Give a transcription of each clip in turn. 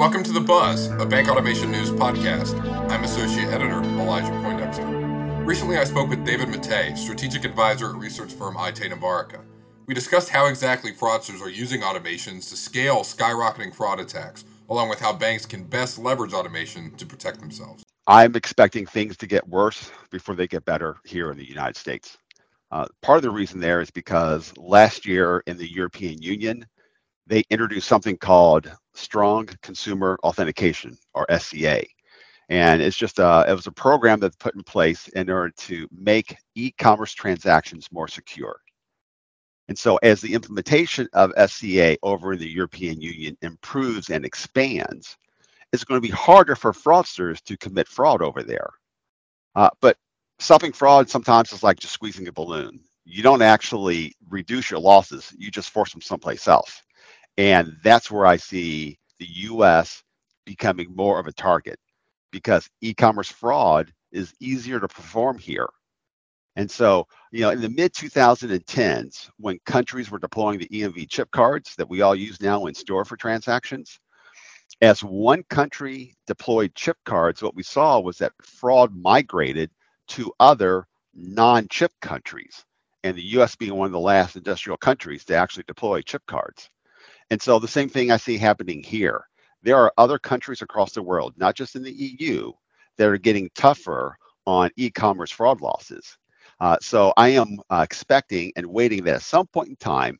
Welcome to The Buzz, a bank automation news podcast. I'm Associate Editor Elijah Poindexter. Recently, I spoke with David Mattei, strategic advisor at research firm Aite Novarica. We discussed how exactly fraudsters are using automations to scale skyrocketing fraud attacks, along with how banks can best leverage automation to protect themselves. I'm expecting things to get worse before they get better here in the United States. Uh, part of the reason there is because last year in the European Union, they introduced something called Strong Consumer Authentication, or SCA. And it's just a, it was a program that's put in place in order to make e-commerce transactions more secure. And so as the implementation of SCA over in the European Union improves and expands, it's going to be harder for fraudsters to commit fraud over there. Uh, but stopping fraud sometimes is like just squeezing a balloon. You don't actually reduce your losses, you just force them someplace else. And that's where I see the US becoming more of a target because e commerce fraud is easier to perform here. And so, you know, in the mid 2010s, when countries were deploying the EMV chip cards that we all use now in store for transactions, as one country deployed chip cards, what we saw was that fraud migrated to other non chip countries, and the US being one of the last industrial countries to actually deploy chip cards. And so the same thing I see happening here. There are other countries across the world, not just in the EU, that are getting tougher on e commerce fraud losses. Uh, so I am uh, expecting and waiting that at some point in time,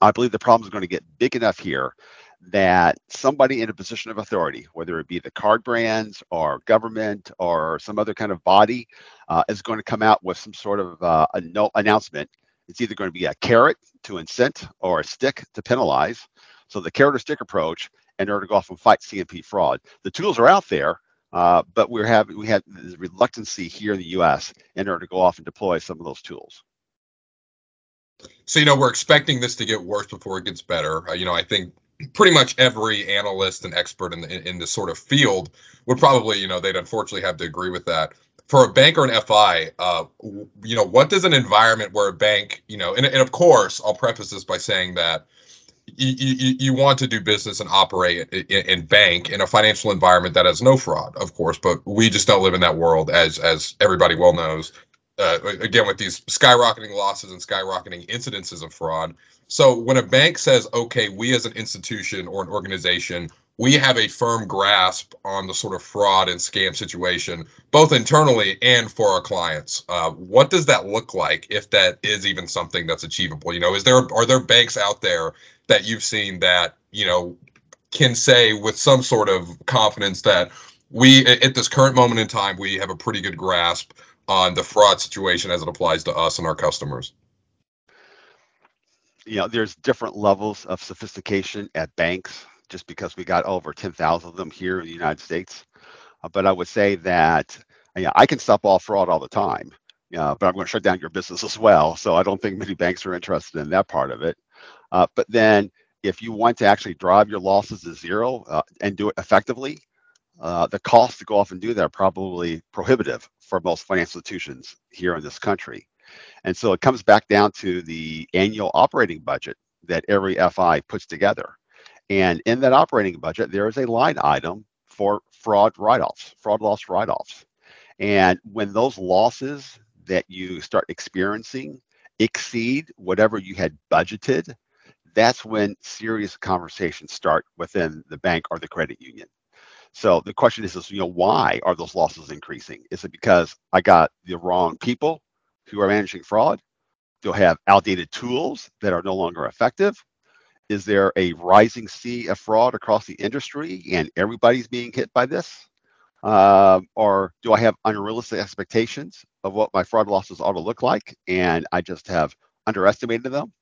I believe the problem is going to get big enough here that somebody in a position of authority, whether it be the card brands or government or some other kind of body, uh, is going to come out with some sort of uh, announcement it's either going to be a carrot to incent or a stick to penalize. So the carrot or stick approach in order to go off and fight CNP fraud. The tools are out there, uh, but we're having we have the reluctancy here in the U.S. in order to go off and deploy some of those tools. So you know we're expecting this to get worse before it gets better. Uh, you know I think pretty much every analyst and expert in the in, in this sort of field would probably you know they'd unfortunately have to agree with that for a bank or an FI, uh, you know, what does an environment where a bank, you know, and, and of course, I'll preface this by saying that you, you, you want to do business and operate in, bank in a financial environment that has no fraud, of course, but we just don't live in that world, as as everybody well knows. Uh, again, with these skyrocketing losses and skyrocketing incidences of fraud. So when a bank says, "Okay, we as an institution or an organization we have a firm grasp on the sort of fraud and scam situation, both internally and for our clients. Uh, what does that look like if that is even something that's achievable? You know, is there are there banks out there that you've seen that you know can say with some sort of confidence that we at this current moment in time we have a pretty good grasp on the fraud situation as it applies to us and our customers? You know, there's different levels of sophistication at banks just because we got over 10,000 of them here in the United States. Uh, but I would say that you know, I can stop all fraud all the time, uh, but I'm going to shut down your business as well. So I don't think many banks are interested in that part of it. Uh, but then if you want to actually drive your losses to zero uh, and do it effectively, uh, the costs to go off and do that are probably prohibitive for most financial institutions here in this country. And so it comes back down to the annual operating budget that every FI puts together. And in that operating budget, there is a line item for fraud write offs, fraud loss write offs. And when those losses that you start experiencing exceed whatever you had budgeted, that's when serious conversations start within the bank or the credit union. So the question is, is, you know, why are those losses increasing? Is it because I got the wrong people who are managing fraud? Do I have outdated tools that are no longer effective? is there a rising sea of fraud across the industry and everybody's being hit by this? Uh, or do I have unrealistic expectations of what my fraud losses ought to look like and I just have underestimated them?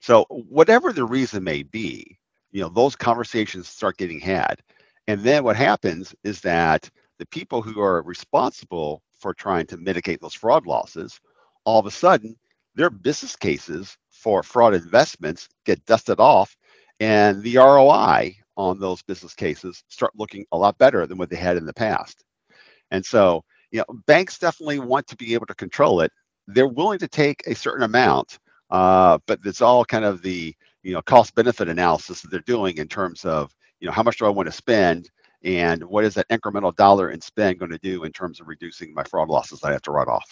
So, whatever the reason may be, you know, those conversations start getting had. And then what happens is that the people who are responsible for trying to mitigate those fraud losses, all of a sudden, their business cases for fraud investments get dusted off and the ROI on those business cases start looking a lot better than what they had in the past. And so, you know, banks definitely want to be able to control it. They're willing to take a certain amount, uh, but it's all kind of the you know cost benefit analysis that they're doing in terms of you know, how much do I want to spend? And what is that incremental dollar in spend going to do in terms of reducing my fraud losses that I have to write off?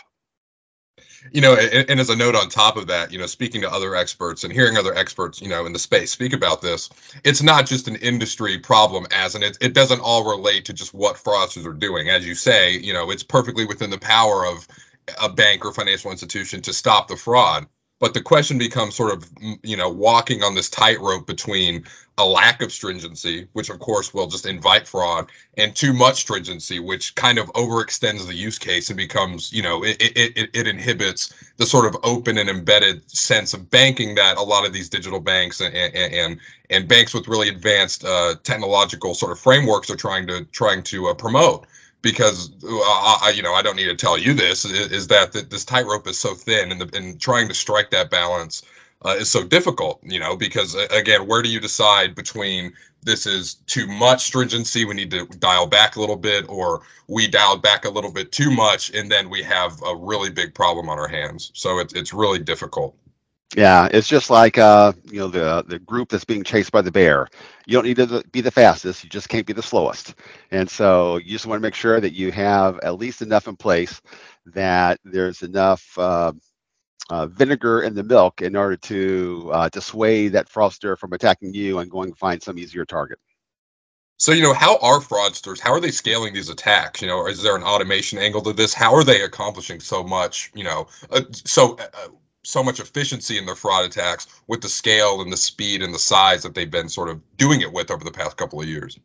you know and, and, as a note on top of that you know speaking to other experts and hearing other experts you know in the space speak about this it's not just an industry problem as and it, it doesn't all relate to just what fraudsters are doing as you say you know it's perfectly within the power of a bank or financial institution to stop the fraud but the question becomes sort of, you know, walking on this tightrope between a lack of stringency, which of course will just invite fraud, and too much stringency, which kind of overextends the use case and becomes, you know, it, it, it, it inhibits the sort of open and embedded sense of banking that a lot of these digital banks and and and banks with really advanced uh, technological sort of frameworks are trying to trying to uh, promote because I, you know I don't need to tell you this is, that this tightrope is so thin and the, and trying to strike that balance uh, is so difficult you know because again where do you decide between this is too much stringency we need to dial back a little bit or we dialed back a little bit too much and then we have a really big problem on our hands. So it's it's really difficult yeah, it's just like uh, you know the the group that's being chased by the bear. You don't need to be the fastest; you just can't be the slowest. And so you just want to make sure that you have at least enough in place that there's enough uh, uh, vinegar in the milk in order to uh, dissuade that fraudster from attacking you and going to find some easier target. So, you know, how are fraudsters? How are they scaling these attacks? You know, is there an automation angle to this? How are they accomplishing so much? You know, uh, so uh, so much efficiency in their fraud attacks with the scale and the speed and the size that they've been sort of doing it with over the past couple of years.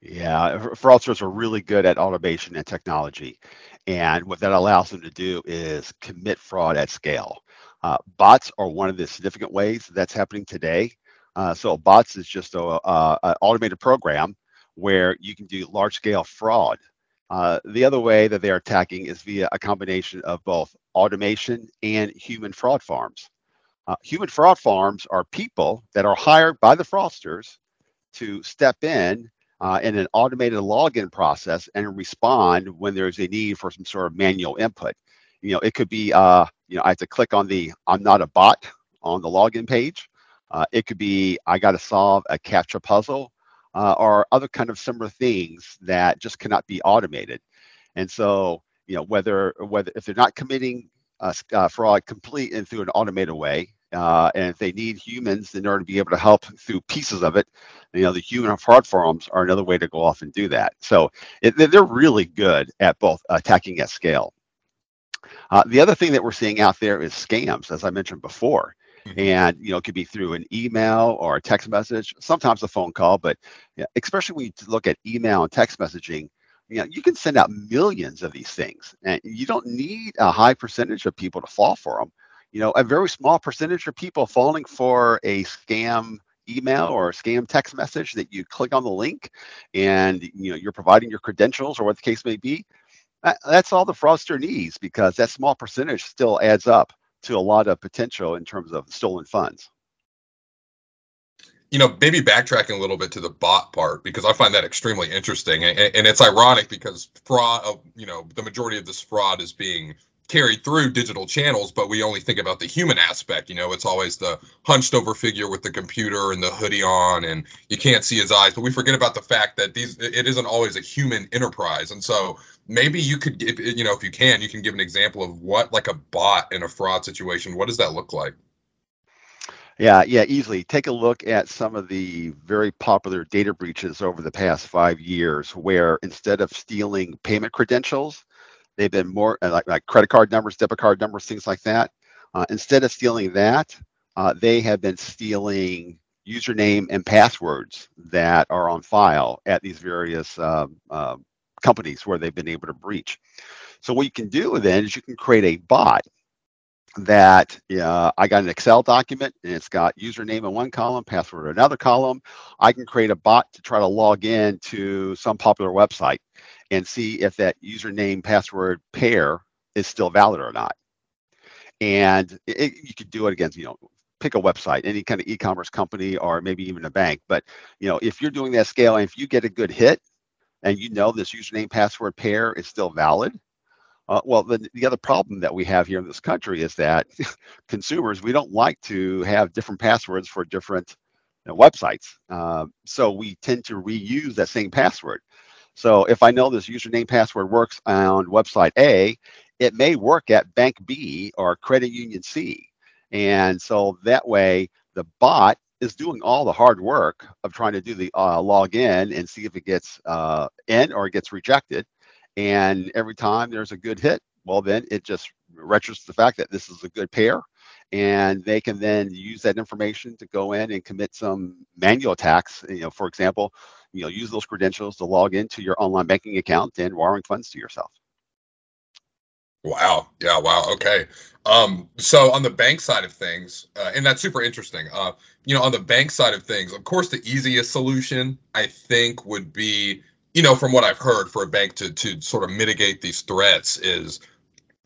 Yeah, fraudsters are really good at automation and technology. And what that allows them to do is commit fraud at scale. Uh, bots are one of the significant ways that's happening today. Uh, so bots is just a, automated program where you can do large scale fraud. Uh, the other way that they're attacking is via a combination of both automation, and human fraud farms. Uh, human fraud farms are people that are hired by the fraudsters to step in uh, in an automated login process and respond when there's a need for some sort of manual input. You know, it could be, uh, you know, I have to click on the I'm not a bot on the login page. Uh, it could be I got to solve a CAPTCHA puzzle uh, or other kind of similar things that just cannot be automated. And so you know whether whether if they're not committing uh, uh, fraud complete and through an automated way, uh, and if they need humans in order to be able to help through pieces of it, you know the human fraud farms are another way to go off and do that. So it, they're really good at both attacking at scale. Uh, the other thing that we're seeing out there is scams, as I mentioned before and you know it could be through an email or a text message sometimes a phone call but especially when you look at email and text messaging you know you can send out millions of these things and you don't need a high percentage of people to fall for them you know a very small percentage of people falling for a scam email or a scam text message that you click on the link and you know you're providing your credentials or what the case may be that's all the fraudster needs because that small percentage still adds up to a lot of potential in terms of stolen funds. You know, maybe backtracking a little bit to the bot part because I find that extremely interesting, and, and it's ironic because fraud, uh, you know, the majority of this fraud is being carried through digital channels, but we only think about the human aspect. You know, it's always the hunched over figure with the computer and the hoodie on, and you can't see his eyes. But we forget about the fact that these it isn't always a human enterprise. And so maybe you could you know, if you can, you can give an example of what like a bot in a fraud situation. What does that look like? Yeah, yeah, easily. Take a look at some of the very popular data breaches over the past five years, where instead of stealing payment credentials, they've been more uh, like, like credit card numbers, debit card numbers, things like that. Uh, instead of stealing that, uh, they have been stealing username and passwords that are on file at these various uh, uh, companies where they've been able to breach. So what you can do then is you can create a bot that uh, I got an Excel document and it's got username in one column, password in another column. I can create a bot to try to log in to some popular website and see if that username password pair is still valid or not. And it, you could do it against, you know, pick a website, any kind of e-commerce company or maybe even a bank. But you know, if you're doing that scale and if you get a good hit and you know this username password pair is still valid, uh, well, the, the other problem that we have here in this country is that consumers, we don't like to have different passwords for different you know, websites. Uh, so we tend to reuse that same password. So if I know this username password works on website A, it may work at bank B or credit union C. And so that way the bot is doing all the hard work of trying to do the uh, login and see if it gets uh, in or it gets rejected. And every time there's a good hit, well, then it just registers the fact that this is a good pair. And they can then use that information to go in and commit some manual attacks. You know, for example, you know, use those credentials to log into your online banking account and wiring funds to yourself. Wow. Yeah. Wow. Okay. Um, so on the bank side of things, uh, and that's super interesting. Uh, you know, on the bank side of things, of course, the easiest solution I think would be, you know, from what I've heard, for a bank to to sort of mitigate these threats is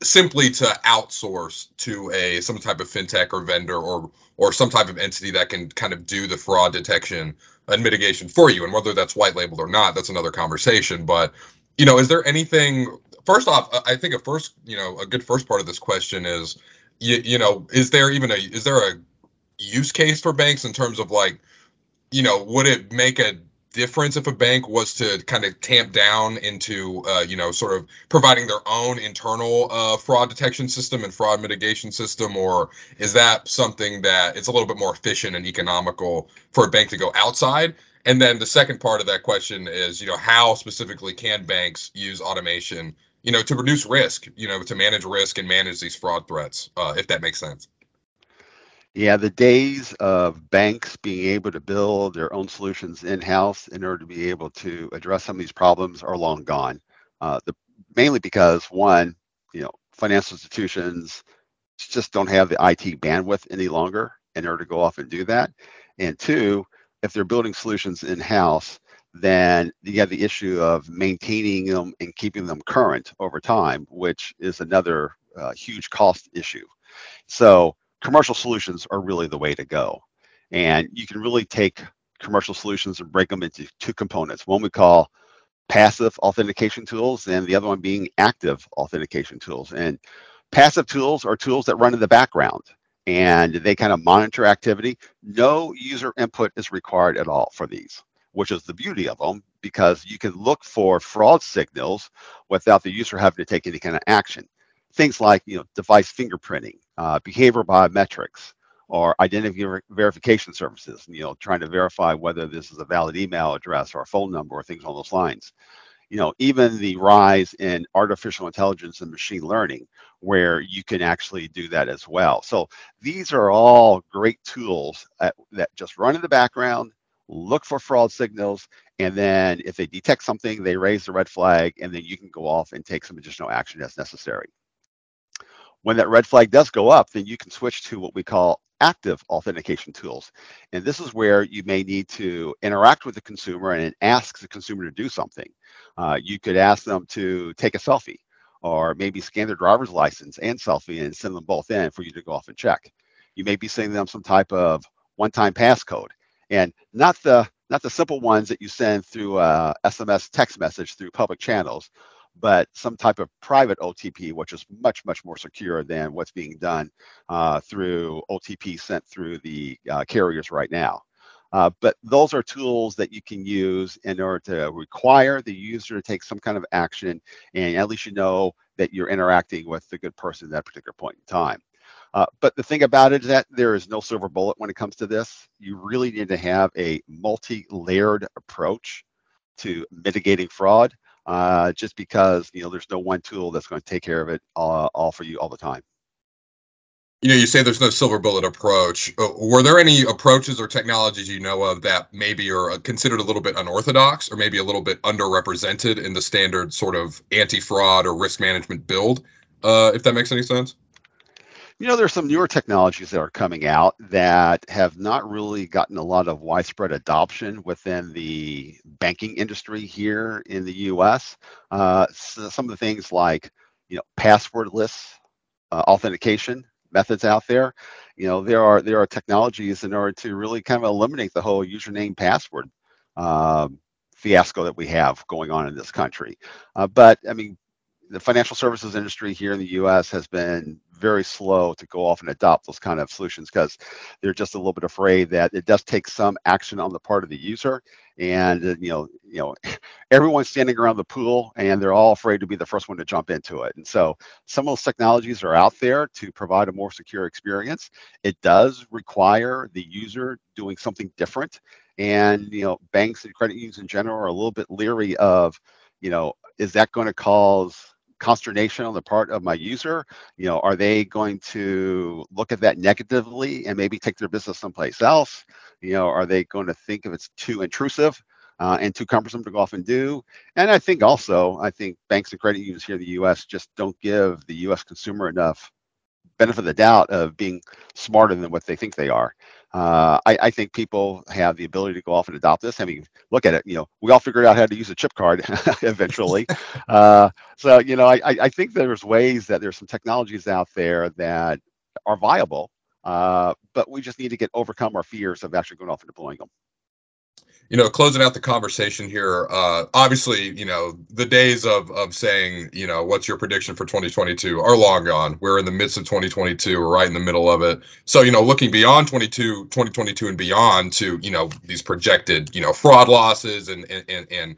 simply to outsource to a some type of fintech or vendor or or some type of entity that can kind of do the fraud detection and mitigation for you. And whether that's white labeled or not, that's another conversation. But you know, is there anything first off, I think a first, you know, a good first part of this question is, you, you know, is there even a is there a use case for banks in terms of like, you know, would it make a difference if a bank was to kind of tamp down into, uh, you know, sort of providing their own internal uh, fraud detection system and fraud mitigation system, or is that something that it's a little bit more efficient and economical for a bank to go outside? And then the second part of that question is, you know, how specifically can banks use automation you know, to reduce risk, you know, to manage risk and manage these fraud threats, uh, if that makes sense. Yeah, the days of banks being able to build their own solutions in-house in order to be able to address some of these problems are long gone. Uh, the, mainly because one, you know, financial institutions just don't have the IT bandwidth any longer in order to go off and do that. And two, if they're building solutions in-house, then you have the issue of maintaining them and keeping them current over time, which is another uh, huge cost issue. So commercial solutions are really the way to go. And you can really take commercial solutions and break them into two components. One we call passive authentication tools and the other one being active authentication tools. And passive tools are tools that run in the background and they kind of monitor activity. No user input is required at all for these which is the beauty of them because you can look for fraud signals without the user having to take any kind of action. Things like you know device fingerprinting, uh, behavior biometrics, or identity ver- verification services. You know, trying to verify whether this is a valid email address or a phone number or things along those lines. You know, even the rise in artificial intelligence and machine learning, where you can actually do that as well. So these are all great tools that, that just run in the background look for fraud signals, and then if they detect something, they raise the red flag, and then you can go off and take some additional action as necessary. When that red flag does go up, then you can switch to what we call active authentication tools. And this is where you may need to interact with the consumer and ask the consumer to do something. Uh, you could ask them to take a selfie or maybe scan their driver's license and selfie and send them both in for you to go off and check. You may be sending them some type of one-time passcode and not the not the simple ones that you send through SMS text message through public channels, but some type of private OTP, which is much much more secure than what's being done uh, through OTP sent through the uh, carriers right now. Uh, but those are tools that you can use in order to require the user to take some kind of action, and at least you know that you're interacting with the good person at that particular point in time. Uh, but the thing about it is that there is no silver bullet when it comes to this. You really need to have a multi-layered approach to mitigating fraud. Uh, just because you know there's no one tool that's going to take care of it all, all for you all the time. You know, you say there's no silver bullet approach. Uh, were there any approaches or technologies you know of that maybe are considered a little bit unorthodox or maybe a little bit underrepresented in the standard sort of anti-fraud or risk management build? Uh, if that makes any sense you know, there's some newer technologies that are coming out that have not really gotten a lot of widespread adoption within the banking industry here in the U.S. Uh, so some of the things like, you know, passwordless uh, authentication methods out there. You know, there are there are technologies in order to really kind of eliminate the whole username password um, fiasco that we have going on in this country. Uh, but I mean, the financial services industry here in the U.S. has been very slow to go off and adopt those kind of solutions because they're just a little bit afraid that it does take some action on the part of the user, and uh, you know, you know, everyone's standing around the pool and they're all afraid to be the first one to jump into it. And so, some of those technologies are out there to provide a more secure experience. It does require the user doing something different, and you know, banks and credit unions in general are a little bit leery of, you know, is that going to cause consternation on the part of my user? You know, are they going to look at that negatively and maybe take their business someplace else? You know, are they going to think if it's too intrusive uh, and too cumbersome to go off and do? And I think also, I think banks and credit unions here in the U.S. just don't give the U.S. consumer enough benefit of the doubt of being smarter than what they think they are. Uh, I, I, think people have the ability to go off and adopt this. I mean, look at it. You know, we all figured out how to use a chip card eventually. uh, so, you know, I, I think there's ways that there's some technologies out there that are viable, uh, but we just need to get overcome our fears of actually going off and deploying them you know, closing out the conversation here, uh, obviously, you know, the days of of saying, you know, what's your prediction for 2022 are long gone. We're in the midst of 2022. We're right in the middle of it. So, you know, looking beyond 22, 2022 and beyond to, you know, these projected, you know, fraud losses and and and, and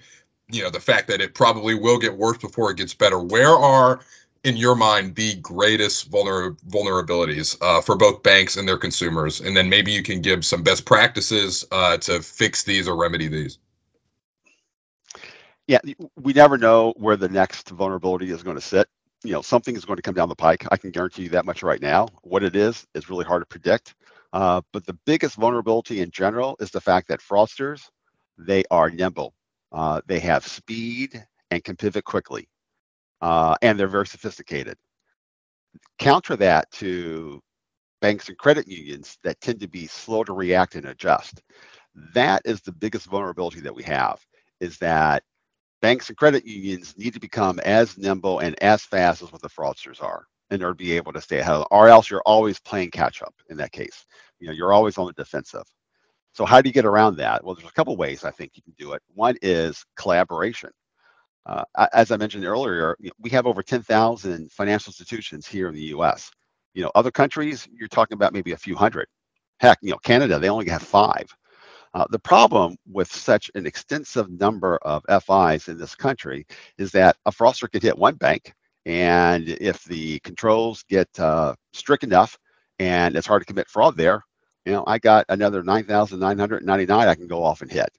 you know, the fact that it probably will get worse before it gets better. Where are in your mind the greatest vulner- vulnerabilities uh, for both banks and their consumers? And then maybe you can give some best practices uh, to fix these or remedy these. Yeah we never know where the next vulnerability is going to sit. You know something is going to come down the pike. I can guarantee you that much right now. What it is is really hard to predict. Uh, but the biggest vulnerability in general is the fact that fraudsters they are nimble. Uh, they have speed and can pivot quickly uh, and they're very sophisticated. Counter that to banks and credit unions that tend to be slow to react and adjust. That is the biggest vulnerability that we have is that banks and credit unions need to become as nimble and as fast as what the fraudsters are in order to be able to stay ahead or else you're always playing catch up in that case. You know, you're always on the defensive. So how do you get around that? Well, there's a couple ways I think you can do it. One is collaboration. Uh, as I mentioned earlier, we have over 10,000 financial institutions here in the U.S. You know, other countries, you're talking about maybe a few hundred. Heck, you know, Canada, they only have five. Uh, the problem with such an extensive number of FIs in this country is that a fraudster could hit one bank, and if the controls get uh, strict enough and it's hard to commit fraud there, you know, I got another 9,999 I can go off and hit.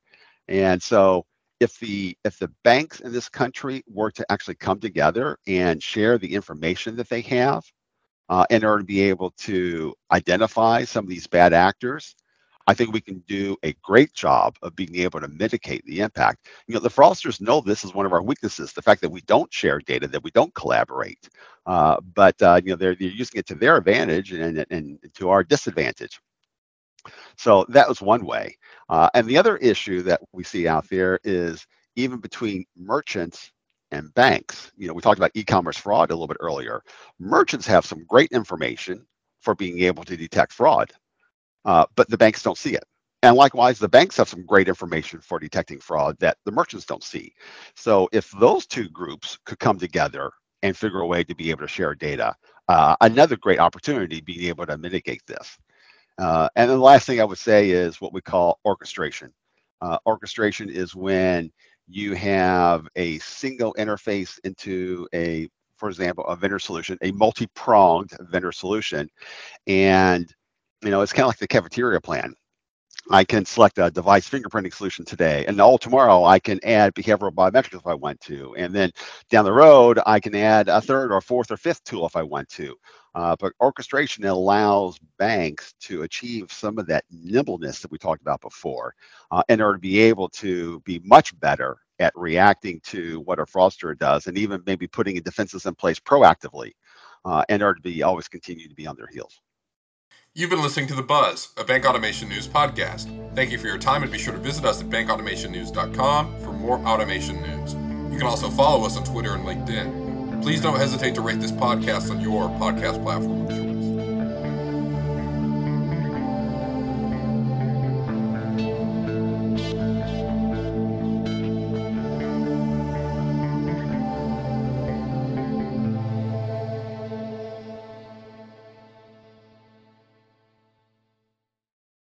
And so if the if the banks in this country were to actually come together and share the information that they have uh, in order to be able to identify some of these bad actors i think we can do a great job of being able to mitigate the impact. You know the fraudsters know this is one of our weaknesses the fact that we don't share data that we don't collaborate. Uh, but uh, you know they're, they're using it to their advantage and, and, and to our disadvantage so that was one way. Uh, and the other issue that we see out there is even between merchants and banks. You know, we talked about e-commerce fraud a little bit earlier. Merchants have some great information for being able to detect fraud, uh, but the banks don't see it. And likewise, the banks have some great information for detecting fraud that the merchants don't see. So if those two groups could come together and figure a way to be able to share data, uh, another great opportunity being able to mitigate this. Uh, and the last thing I would say is what we call orchestration. Uh, orchestration is when you have a single interface into a, for example, a vendor solution, a multi-pronged vendor solution. And, you know, it's kind of like the cafeteria plan. I can select a device fingerprinting solution today, and all tomorrow I can add behavioral biometrics if I want to, and then down the road I can add a third or fourth or fifth tool if I want to. Uh, but orchestration allows banks to achieve some of that nimbleness that we talked about before uh, in order to be able to be much better at reacting to what a fraudster does and even maybe putting defenses in place proactively uh, in order to be always continue to be on their heels. You've been listening to The Buzz, a Bank Automation News podcast. Thank you for your time and be sure to visit us at bankautomationnews.com for more automation news. You can also follow us on Twitter and LinkedIn. Please don't hesitate to rate this podcast on your podcast platform.